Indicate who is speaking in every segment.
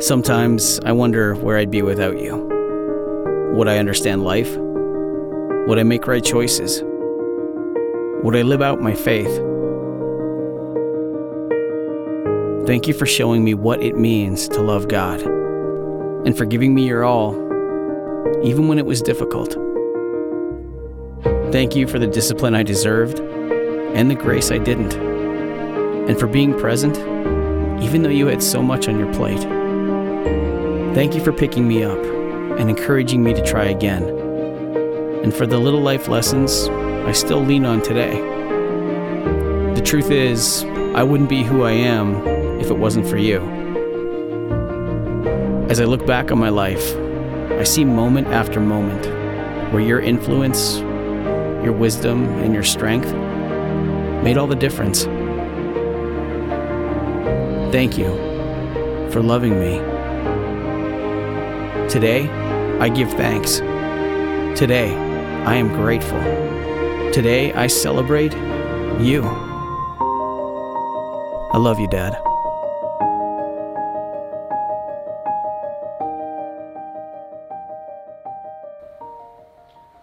Speaker 1: Sometimes I wonder where I'd be without you. Would I understand life? Would I make right choices? Would I live out my faith? Thank you for showing me what it means to love God and for giving me your all, even when it was difficult. Thank you for the discipline I deserved and the grace I didn't, and for being present, even though you had so much on your plate. Thank you for picking me up and encouraging me to try again, and for the little life lessons I still lean on today. The truth is, I wouldn't be who I am if it wasn't for you. As I look back on my life, I see moment after moment where your influence, your wisdom, and your strength made all the difference. Thank you for loving me. Today, I give thanks. Today, I am grateful. Today, I celebrate you. I love you, Dad.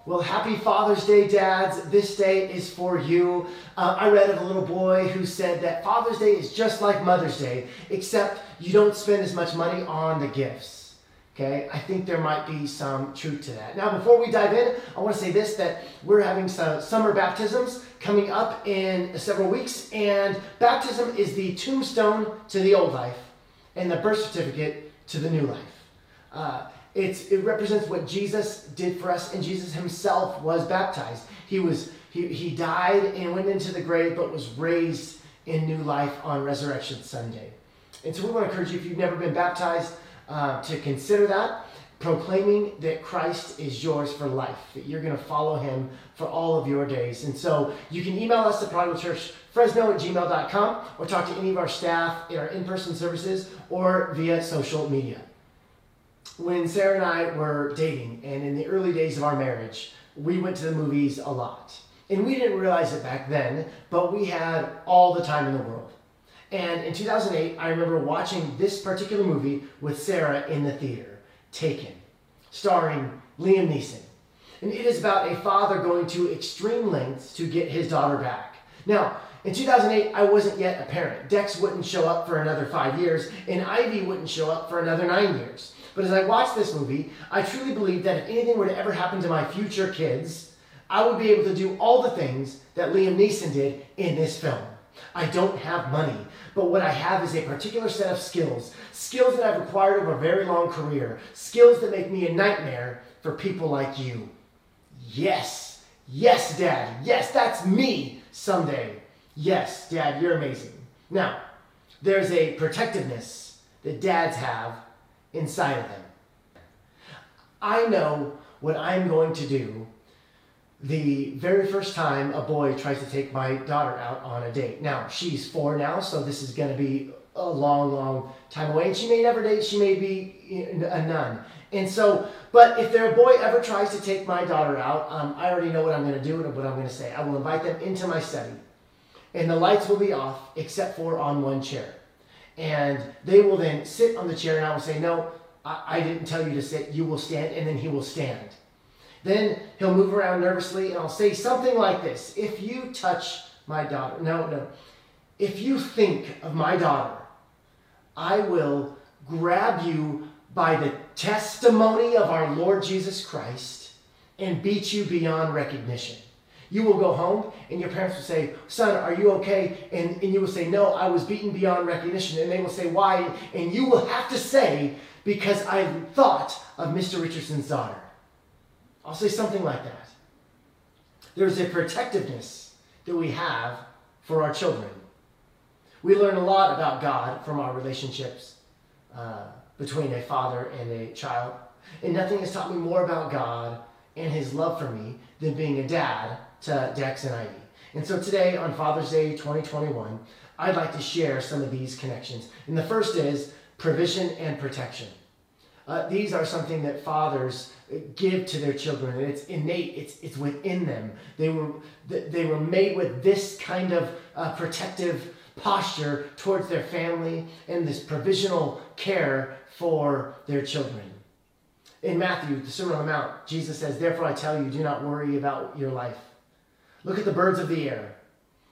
Speaker 2: Well, happy Father's Day, dads. This day is for you. Uh, I read of a little boy who said that Father's Day is just like Mother's Day, except you don't spend as much money on the gifts. Okay, I think there might be some truth to that. Now, before we dive in, I want to say this that we're having some summer baptisms coming up in several weeks, and baptism is the tombstone to the old life and the birth certificate to the new life. Uh, it represents what Jesus did for us, and Jesus himself was baptized. He was he, he died and went into the grave, but was raised in new life on Resurrection Sunday. And so we want to encourage you, if you've never been baptized, uh, to consider that, proclaiming that Christ is yours for life, that you're going to follow him for all of your days. And so you can email us at Prodigal Church Fresno at gmail.com or talk to any of our staff in our in person services or via social media when Sarah and I were dating and in the early days of our marriage, we went to the movies a lot. And we didn't realize it back then, but we had all the time in the world. And in 2008, I remember watching this particular movie with Sarah in the theater, Taken, starring Liam Neeson. And it is about a father going to extreme lengths to get his daughter back. Now, in 2008, I wasn't yet a parent. Dex wouldn't show up for another five years, and Ivy wouldn't show up for another nine years. But as I watched this movie, I truly believe that if anything were to ever happen to my future kids, I would be able to do all the things that Liam Neeson did in this film. I don't have money, but what I have is a particular set of skills, skills that I've acquired over a very long career, skills that make me a nightmare for people like you. Yes, yes, Dad, yes, that's me someday. Yes, Dad, you're amazing. Now, there's a protectiveness that dads have inside of them. I know what I'm going to do the very first time a boy tries to take my daughter out on a date. Now, she's four now, so this is going to be a long, long time away. And she may never date, she may be a nun. And so, but if their boy ever tries to take my daughter out, um, I already know what I'm going to do and what I'm going to say. I will invite them into my study, and the lights will be off except for on one chair. And they will then sit on the chair, and I will say, No, I, I didn't tell you to sit. You will stand, and then he will stand. Then he'll move around nervously, and I'll say something like this If you touch my daughter, no, no. If you think of my daughter, I will grab you by the testimony of our Lord Jesus Christ and beat you beyond recognition. You will go home and your parents will say, Son, are you okay? And, and you will say, No, I was beaten beyond recognition. And they will say, Why? And you will have to say, Because I thought of Mr. Richardson's daughter. I'll say something like that. There's a protectiveness that we have for our children. We learn a lot about God from our relationships uh, between a father and a child. And nothing has taught me more about God and his love for me than being a dad to Dex and Ivy. And so today, on Father's Day 2021, I'd like to share some of these connections. And the first is provision and protection. Uh, these are something that fathers give to their children, and it's innate. It's it's within them. They were they were made with this kind of uh, protective posture towards their family and this provisional care for their children. In Matthew, the Sermon on the Mount, Jesus says, Therefore I tell you, do not worry about your life. Look at the birds of the air.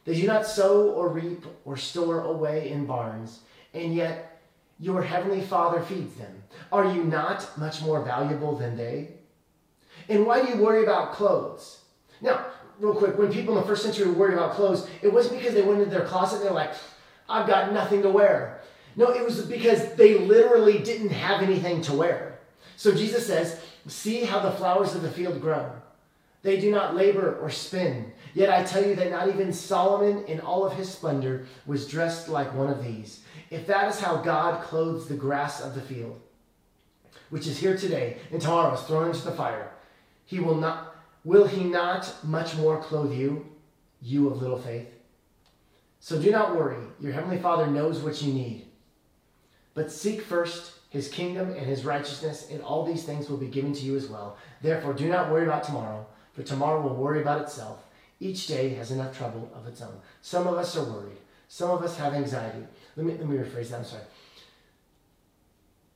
Speaker 2: They do not sow or reap or store away in barns, and yet your heavenly Father feeds them. Are you not much more valuable than they? And why do you worry about clothes? Now, real quick, when people in the first century were worried about clothes, it wasn't because they went into their closet and they're like, I've got nothing to wear. No, it was because they literally didn't have anything to wear. So Jesus says, See how the flowers of the field grow. They do not labor or spin. Yet I tell you that not even Solomon in all of his splendor was dressed like one of these. If that is how God clothes the grass of the field, which is here today and tomorrow is thrown into the fire, he will not will he not much more clothe you, you of little faith? So do not worry, your heavenly Father knows what you need. But seek first his kingdom and his righteousness, and all these things will be given to you as well. Therefore, do not worry about tomorrow, for tomorrow will worry about itself. Each day has enough trouble of its own. Some of us are worried. Some of us have anxiety. Let me, let me rephrase that. I'm sorry.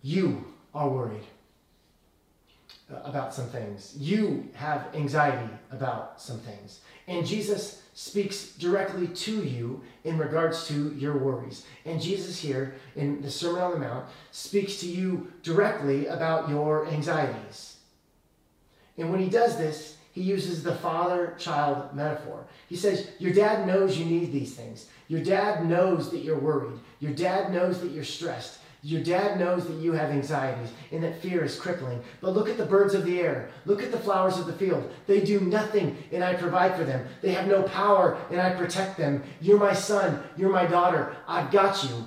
Speaker 2: You are worried uh, about some things. You have anxiety about some things. And Jesus speaks directly to you in regards to your worries. And Jesus here in the Sermon on the Mount speaks to you directly about your anxieties. And when he does this, he uses the father child metaphor. He says, Your dad knows you need these things. Your dad knows that you're worried. Your dad knows that you're stressed. Your dad knows that you have anxieties and that fear is crippling. But look at the birds of the air. Look at the flowers of the field. They do nothing and I provide for them. They have no power and I protect them. You're my son. You're my daughter. I've got you.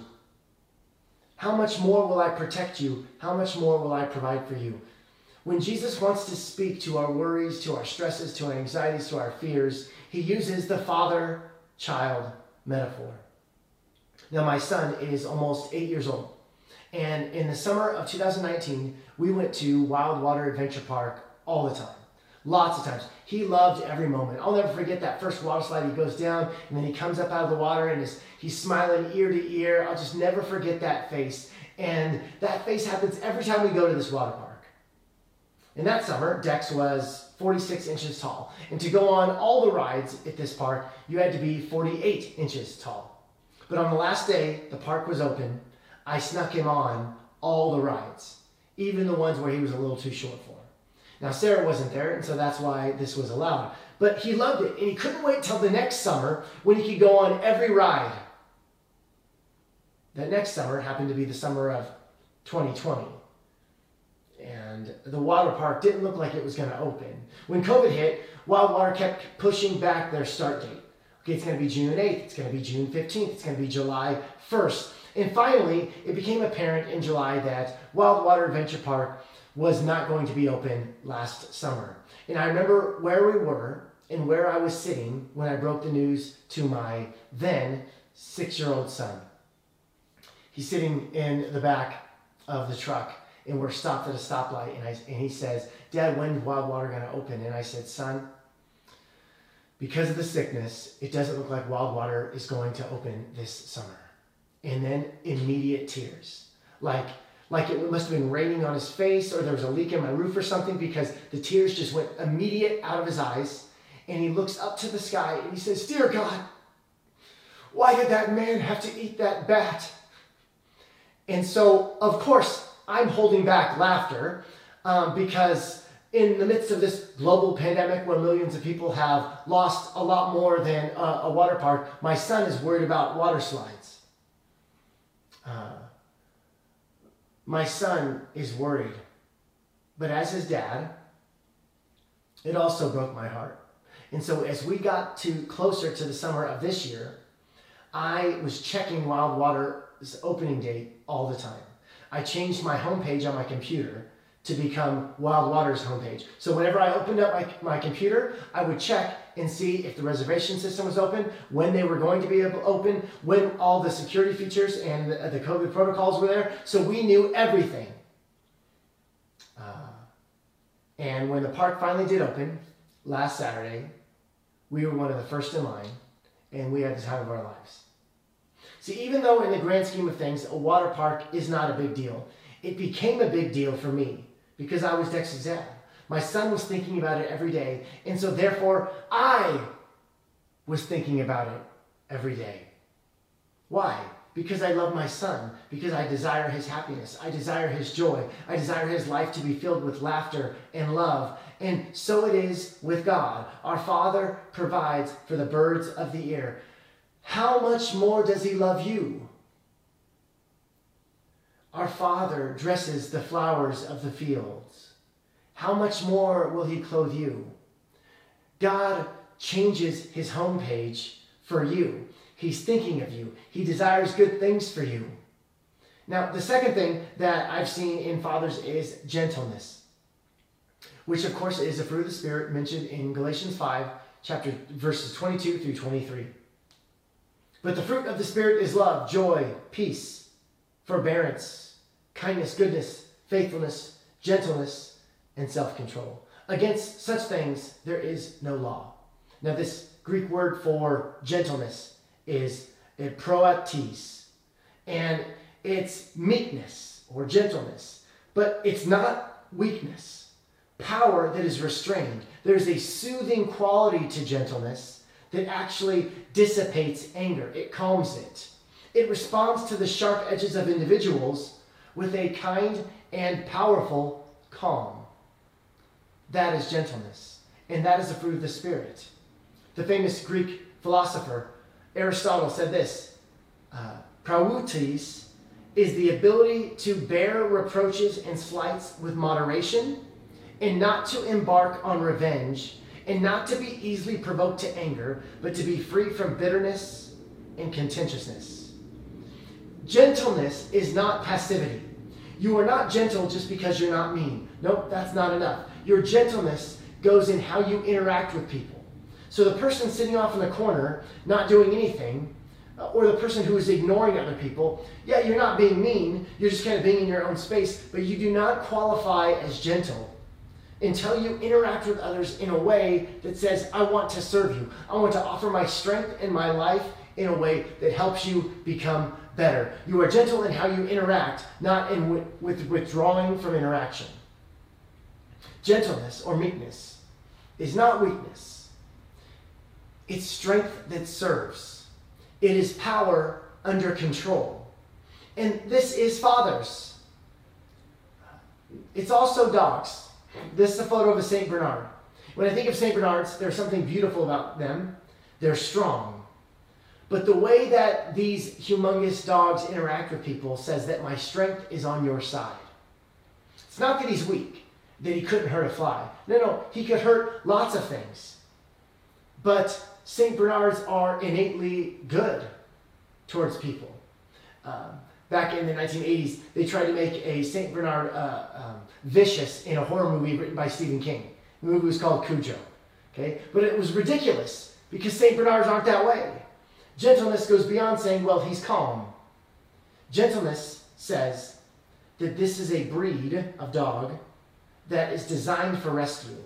Speaker 2: How much more will I protect you? How much more will I provide for you? When Jesus wants to speak to our worries, to our stresses, to our anxieties, to our fears, he uses the father child metaphor. Now, my son is almost eight years old. And in the summer of 2019, we went to Wild Water Adventure Park all the time. Lots of times. He loved every moment. I'll never forget that first water slide. He goes down and then he comes up out of the water and is, he's smiling ear to ear. I'll just never forget that face. And that face happens every time we go to this water park. In that summer, Dex was 46 inches tall. And to go on all the rides at this park, you had to be 48 inches tall. But on the last day, the park was open I snuck him on all the rides, even the ones where he was a little too short for. Now, Sarah wasn't there, and so that's why this was allowed. But he loved it, and he couldn't wait till the next summer when he could go on every ride. That next summer happened to be the summer of 2020. And the water park didn't look like it was going to open. When COVID hit, Wild Water kept pushing back their start date. Okay, it's going to be June 8th, it's going to be June 15th, it's going to be July 1st. And finally, it became apparent in July that Wild Water Adventure Park was not going to be open last summer. And I remember where we were and where I was sitting when I broke the news to my then six year old son. He's sitting in the back of the truck and we're stopped at a stoplight and, I, and he says, Dad, when's Wild Water going to open? And I said, Son, because of the sickness, it doesn't look like Wild Water is going to open this summer and then immediate tears. Like, like it must have been raining on his face or there was a leak in my roof or something because the tears just went immediate out of his eyes. And he looks up to the sky and he says, Dear God, why did that man have to eat that bat? And so, of course, I'm holding back laughter um, because in the midst of this global pandemic where millions of people have lost a lot more than a, water park, my son is worried about water slides. Uh, my son is worried. But as his dad, it also broke my heart. And so as we got to closer to the summer of this year, I was checking Wild Water's opening date all the time. I changed my homepage on my computer to become Wild Water's homepage. So whenever I opened up my, my computer, I would check and see if the reservation system was open, when they were going to be able, open, when all the security features and the, the COVID protocols were there. So we knew everything. Uh, and when the park finally did open last Saturday, we were one of the first in line, and we had the time of our lives. See, even though in the grand scheme of things, a water park is not a big deal, it became a big deal for me because I was dad. My son was thinking about it every day, and so therefore I was thinking about it every day. Why? Because I love my son, because I desire his happiness, I desire his joy, I desire his life to be filled with laughter and love. And so it is with God. Our Father provides for the birds of the air. How much more does he love you? Our Father dresses the flowers of the fields. How much more will he clothe you? God changes his homepage for you. He's thinking of you. He desires good things for you. Now, the second thing that I've seen in fathers is gentleness, which of course is a fruit of the Spirit mentioned in Galatians 5, chapter verses 22 through 23. But the fruit of the Spirit is love, joy, peace, forbearance, kindness, goodness, faithfulness, gentleness, and self control. Against such things there is no law. Now, this Greek word for gentleness is proatis, and it's meekness or gentleness, but it's not weakness, power that is restrained. There's a soothing quality to gentleness that actually dissipates anger, it calms it. It responds to the sharp edges of individuals with a kind and powerful calm. That is gentleness, and that is the fruit of the Spirit. The famous Greek philosopher Aristotle said this uh, Prautis is the ability to bear reproaches and slights with moderation, and not to embark on revenge, and not to be easily provoked to anger, but to be free from bitterness and contentiousness. Gentleness is not passivity. You are not gentle just because you're not mean. Nope, that's not enough. Your gentleness goes in how you interact with people. So the person sitting off in the corner, not doing anything, uh, or the person who is ignoring other people, yeah, you're not being mean, you're just kind of being in your own space, but you do not qualify as gentle until you interact with others in a way that says, I want to serve you. I want to offer my strength and my life in a way that helps you become better. You are gentle in how you interact, not in with, with withdrawing from interaction. Gentleness or meekness is not weakness. It's strength that serves. It is power under control. And this is fathers. It's also dogs. This is a photo of a St. Bernard. When I think of St. Bernards, there's something beautiful about them. They're strong. But the way that these humongous dogs interact with people says that my strength is on your side. It's not that he's weak, that he couldn't hurt a fly. No, no, he could hurt lots of things. But St. Bernards are innately good towards people. Um, back in the 1980s, they tried to make a St. Bernard uh, um, vicious in a horror movie written by Stephen King. The movie was called Cujo. Okay? But it was ridiculous because St. Bernards aren't that way. Gentleness goes beyond saying, well, he's calm. Gentleness says that this is a breed of dog that is designed for rescue.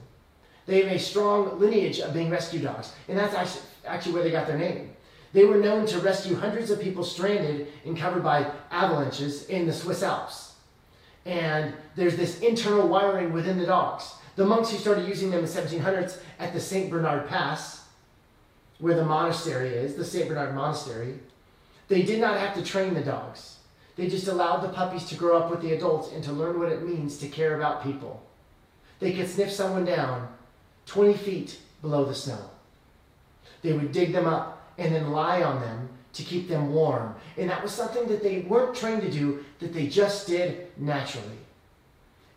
Speaker 2: They have a strong lineage of being rescue dogs, and that's actually, actually where they got their name. They were known to rescue hundreds of people stranded and covered by avalanches in the Swiss Alps. And there's this internal wiring within the dogs. The monks who started using them in the 1700s at the St. Bernard Pass, where the monastery is, the St. Bernard Monastery, they did not have to train the dogs. They just allowed the puppies to grow up with the adults and to learn what it means to care about people. They could sniff someone down 20 feet below the snow. They would dig them up and then lie on them to keep them warm. And that was something that they weren't trained to do, that they just did naturally.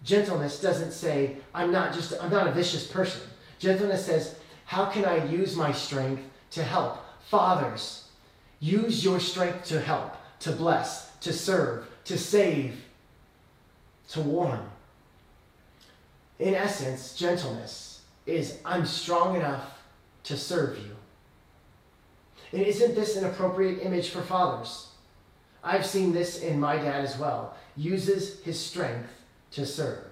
Speaker 2: Gentleness doesn't say, I'm not just I'm not a vicious person. Gentleness says, how can I use my strength to help? Fathers, use your strength to help, to bless, to serve, to save, to warn. In essence, gentleness is I'm strong enough to serve you. And isn't this an appropriate image for fathers? I've seen this in my dad as well. Uses his strength to serve.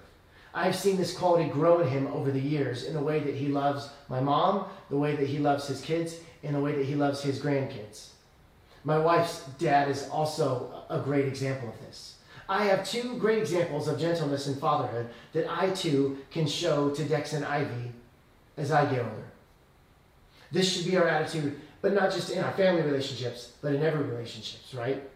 Speaker 2: I've seen this quality grow in him over the years in the way that he loves my mom, the way that he loves his kids, and the way that he loves his grandkids. My wife's dad is also a great example of this. I have two great examples of gentleness and fatherhood that I too can show to Dex and Ivy as I get older. This should be our attitude, but not just in our family relationships, but in every relationships, right?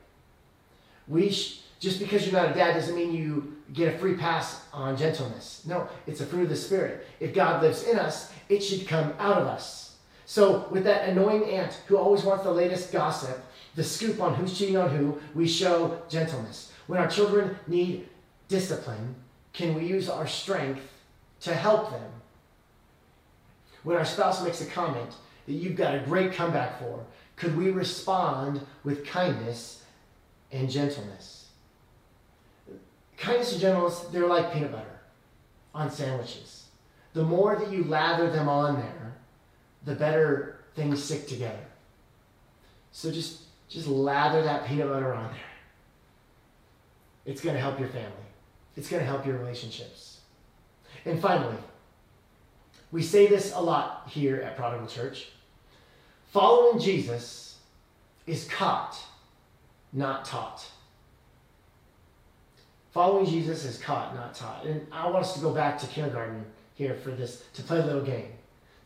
Speaker 2: We sh- just because you're not a dad doesn't mean you get a free pass on gentleness. No, it's a fruit of the spirit. If God lives in us, it should come out of us. So, with that annoying aunt who always wants the latest gossip, the scoop on who's cheating on who, we show gentleness. When our children need discipline, can we use our strength to help them? When our spouse makes a comment that you've got a great comeback for, could we respond with kindness and gentleness? Kindness and gentleness, they're like peanut butter on sandwiches. The more that you lather them on there, the better things stick together. So just, just lather that peanut butter on there. It's going to help your family. It's going to help your relationships. And finally, we say this a lot here at Prodigal Church. Following Jesus is caught, not taught. Following Jesus is caught, not taught. And I want us to go back to kindergarten here for this, to play a little game.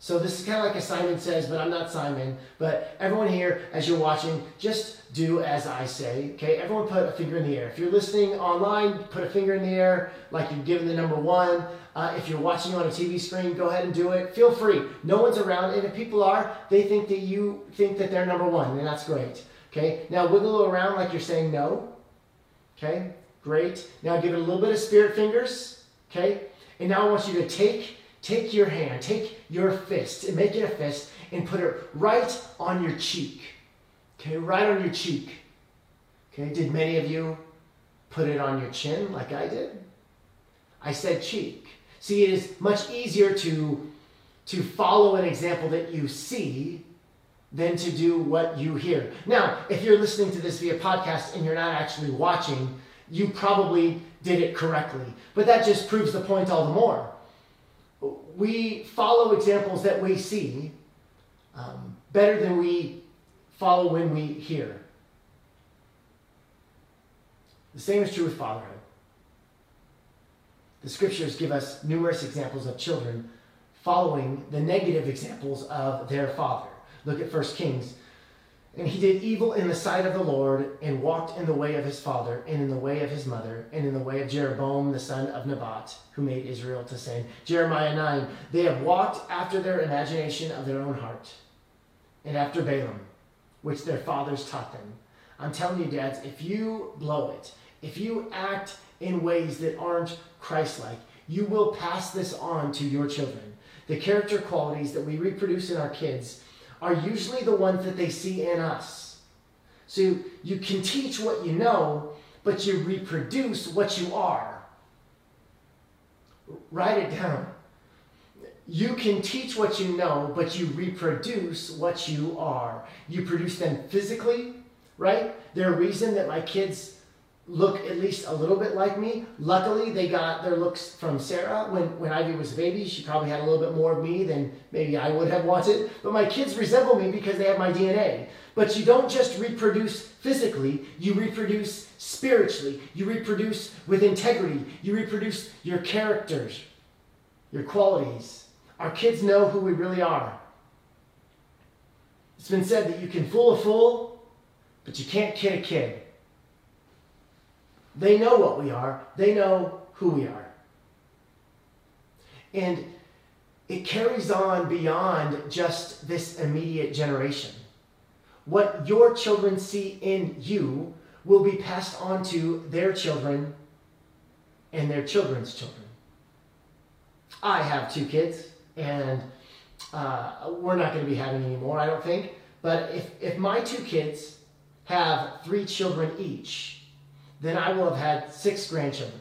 Speaker 2: So this is kind of like a Simon says, but I'm not Simon. But everyone here, as you're watching, just do as I say. Okay, everyone put a finger in the air. If you're listening online, put a finger in the air like you're giving the number one. Uh, if you're watching on a TV screen, go ahead and do it. Feel free. No one's around, and if people are, they think that you think that they're number one, and that's great. Okay, now wiggle around like you're saying no. Okay, great. Now give it a little bit of spirit fingers. Okay, and now I want you to take take your hand, take your fist, and make it a fist, and put it right on your cheek. Okay, right on your cheek. Okay, did many of you put it on your chin like I did? I said cheek. See, it is much easier to, to follow an example that you see than to do what you hear. Now, if you're listening to this via podcast and you're not actually watching, you probably did it correctly. But that just proves the point all the more we follow examples that we see um, better than we follow when we hear. The same is true with fatherhood. The scriptures give us numerous examples of children following the negative examples of their father. Look at 1 Kings and he did evil in the sight of the Lord, and walked in the way of his father, and in the way of his mother, and in the way of Jeroboam the son of Nebat, who made Israel to sin. Jeremiah 9. They have walked after their imagination of their own heart, and after Baalim, which their fathers taught them. I'm telling you, dads, if you blow it, if you act in ways that aren't Christ like, you will pass this on to your children. The character qualities that we reproduce in our kids are usually the ones that they see in us. So you can teach what you know, but you reproduce what you are. Write it down. You can teach what you know, but you reproduce what you are. You produce them physically, right? There's a reason that my kids look at least a little bit like me. Luckily, they got their looks from Sarah. When, when Ivy was a baby, she probably had a little bit more of me than maybe I would have wanted. But my kids resemble me because they have my DNA. But you don't just reproduce physically, you reproduce spiritually. You reproduce with integrity. You reproduce your characters, your qualities. Our kids know who we really are. It's been said that you can fool a fool, but you can't kid a kid. They know what we are, they know who we are. And it carries on beyond just this immediate generation. What your children see in you will be passed on to their children and their children's children. I have two kids, and uh, we're not going to be having any more, I don't think. But if, if my two kids have three children each, then I will have had six grandchildren.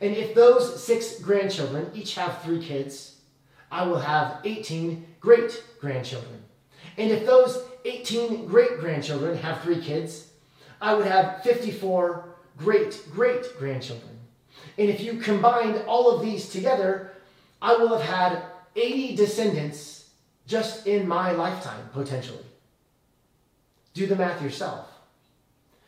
Speaker 2: And if those six grandchildren each have three kids, I will have 18 great grandchildren. And if those 18 great grandchildren have three kids, I would have 54 great great grandchildren. And if you combined all of these together, I will have had 80 descendants just in my lifetime, potentially. Do the math yourself.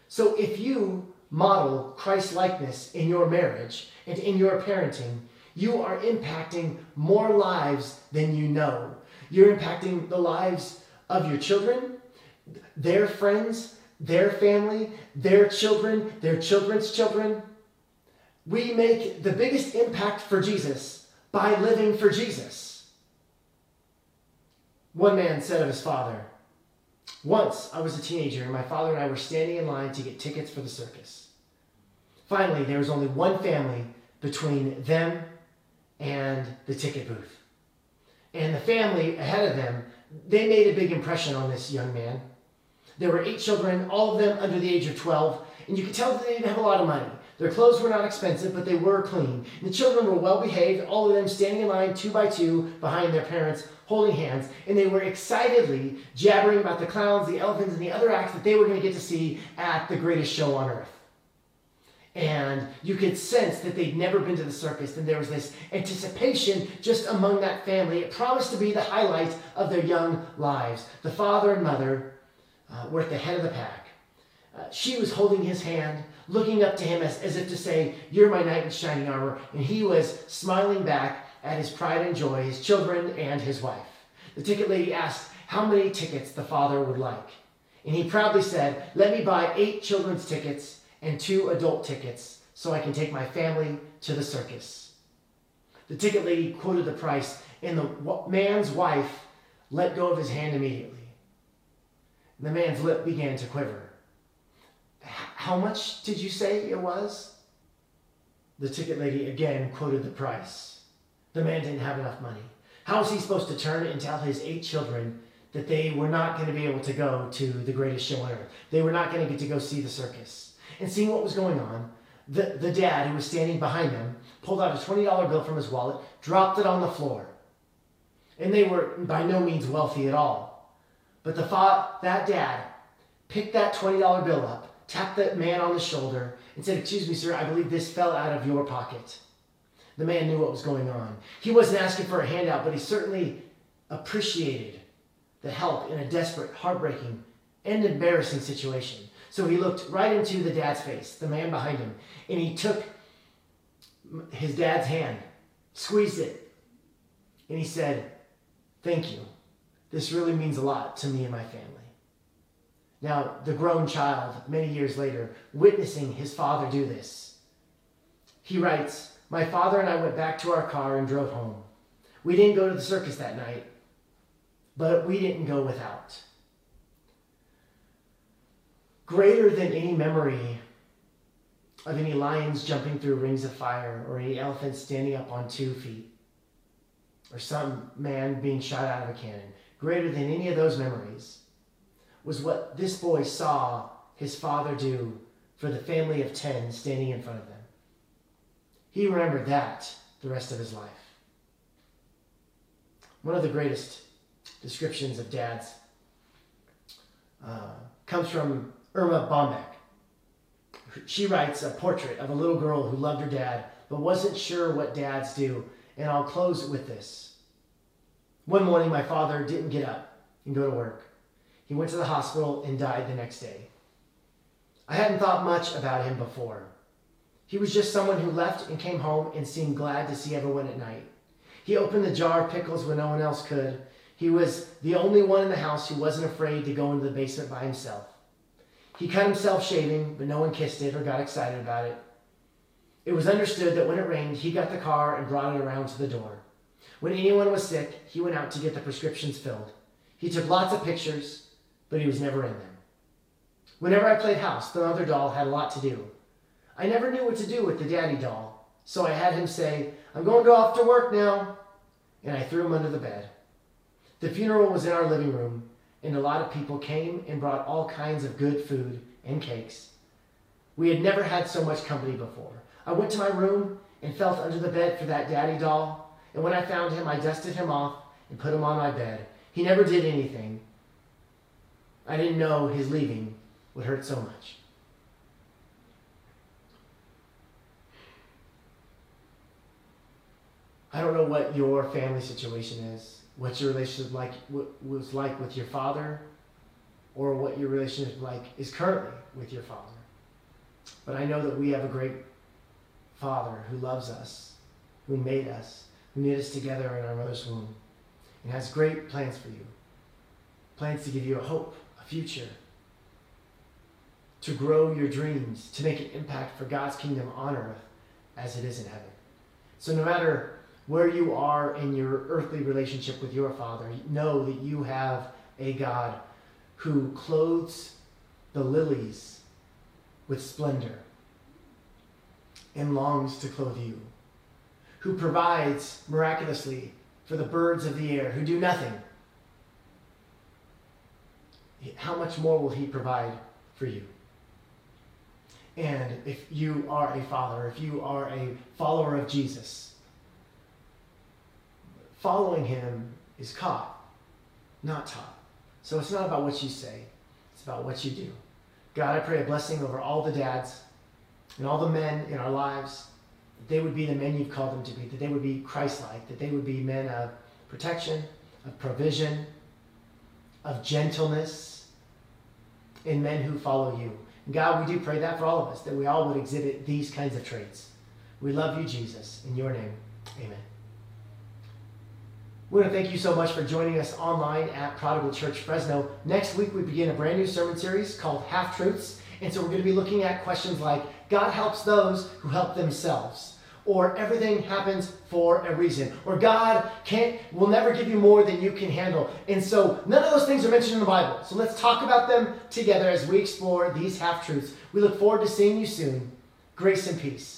Speaker 2: So if you model Christ likeness in your marriage and in your parenting, you are impacting more lives than you know. You're impacting the lives of your children, their friends, their family, their children, their children's children. We make the biggest impact for Jesus by living for Jesus. One man said of his father, Once I was a teenager, and my father and I were standing in line to get tickets for the circus. Finally, there was only one family between them and the ticket booth. And the family ahead of them, they made a big impression on this young man. There were eight children, all of them under the age of 12, and you could tell that they didn't have a lot of money. Their clothes were not expensive, but they were clean. The children were well behaved, all of them standing in line two by two behind their parents, holding hands, and they were excitedly jabbering about the clowns, the elephants, and the other acts that they were going to get to see at the greatest show on earth. And you could sense that they'd never been to the circus, and there was this anticipation just among that family. It promised to be the highlight of their young lives. The father and mother uh, were at the head of the pack. Uh, she was holding his hand, looking up to him as, as if to say, You're my knight in shining armor. And he was smiling back at his pride and joy, his children, and his wife. The ticket lady asked how many tickets the father would like. And he proudly said, Let me buy eight children's tickets and two adult tickets so I can take my family to the circus. The ticket lady quoted the price, and the man's wife let go of his hand immediately. The man's lip began to quiver. How much did you say it was? The ticket lady again quoted the price. The man didn't have enough money. How was he supposed to turn and tell his eight children that they were not going to be able to go to the greatest show on earth? They were not going to get to go see the circus. And seeing what was going on, the, the dad who was standing behind them pulled out a $20 bill from his wallet, dropped it on the floor. And they were by no means wealthy at all. But the fa- that dad picked that $20 bill up, tapped that man on the shoulder, and said, Excuse me, sir, I believe this fell out of your pocket. The man knew what was going on. He wasn't asking for a handout, but he certainly appreciated the help in a desperate, heartbreaking, and embarrassing situation. So he looked right into the dad's face, the man behind him, and he took his dad's hand, squeezed it, and he said, Thank you. This really means a lot to me and my family. Now, the grown child, many years later, witnessing his father do this, he writes, My father and I went back to our car and drove home. We didn't go to the circus that night, but we didn't go without greater than any memory of any lions jumping through rings of fire or any elephants standing up on two feet or some man being shot out of a cannon. Greater than any of those memories was what this boy saw his father do for the family of 10 standing in front of them. He remembered that the rest of his life. One of the greatest descriptions of dads uh, comes from Erma Bombeck. She writes a portrait of a little girl who loved her dad but wasn't sure what dads do. And I'll close with this. One morning, my father didn't get up and go to work. He went to the hospital and died the next day. I hadn't thought much about him before. He was just someone who left and came home and seemed glad to see everyone at night. He opened the jar of pickles when no one else could. He was the only one in the house who wasn't afraid to go into the basement by himself. He cut himself shaving, but no one kissed it or got excited about it. It was understood that when it rained, he got the car and brought it around to the door. When anyone was sick, he went out to get the prescriptions filled. He took lots of pictures, but he was never in them. Whenever I played house, the mother doll had a lot to do. I never knew what to do with the daddy doll, so I had him say, I'm going to go off to work now, and I threw him under the bed. The funeral was in our living room, and a lot of people came and brought all kinds of good food and cakes. We had never had so much company before. I went to my room and felt under the bed for that daddy doll, and when I found him, I dusted him off and put him on my bed. He never did anything. I didn't know his leaving would hurt so much. I don't know what your family situation is what your relationship like was like with your father or what your relationship like is currently with your father. But I know that we have a great father who loves us, who made us, who knit us together in our mother's womb, and has great plans for you. Plans to give you a hope, future, to grow your dreams, to make an impact for God's kingdom on earth as it is in heaven. So no matter where you are in your earthly relationship with your Father, know that you have a God who clothes the lilies with splendor and longs to clothe you, who provides miraculously for the birds of the air who do nothing. How much more will He provide for you? And if you are a father, if you are a follower of Jesus, following him is caught, not taught. So it's not about what you say, it's about what you do. God, I pray a blessing over all the dads and all the men in our lives, that they would be the men you've called them to be, that they would be Christ like, that they would be men of protection, of provision, of gentleness, in men who follow you. God, we do pray that for all of us, that we all would exhibit these kinds of traits. We love you, Jesus. In your name, amen. We want to thank you so much for joining us online at Prodigal Church Fresno. Next week, we begin a brand new sermon series called Half Truths. And so we're going to be looking at questions like God helps those who help themselves or everything happens for a reason, or God can't will never give you more than you can handle. And so none of those things are mentioned in the Bible. So let's talk about them together as we explore these half truths. We look forward to seeing you soon. Grace and peace.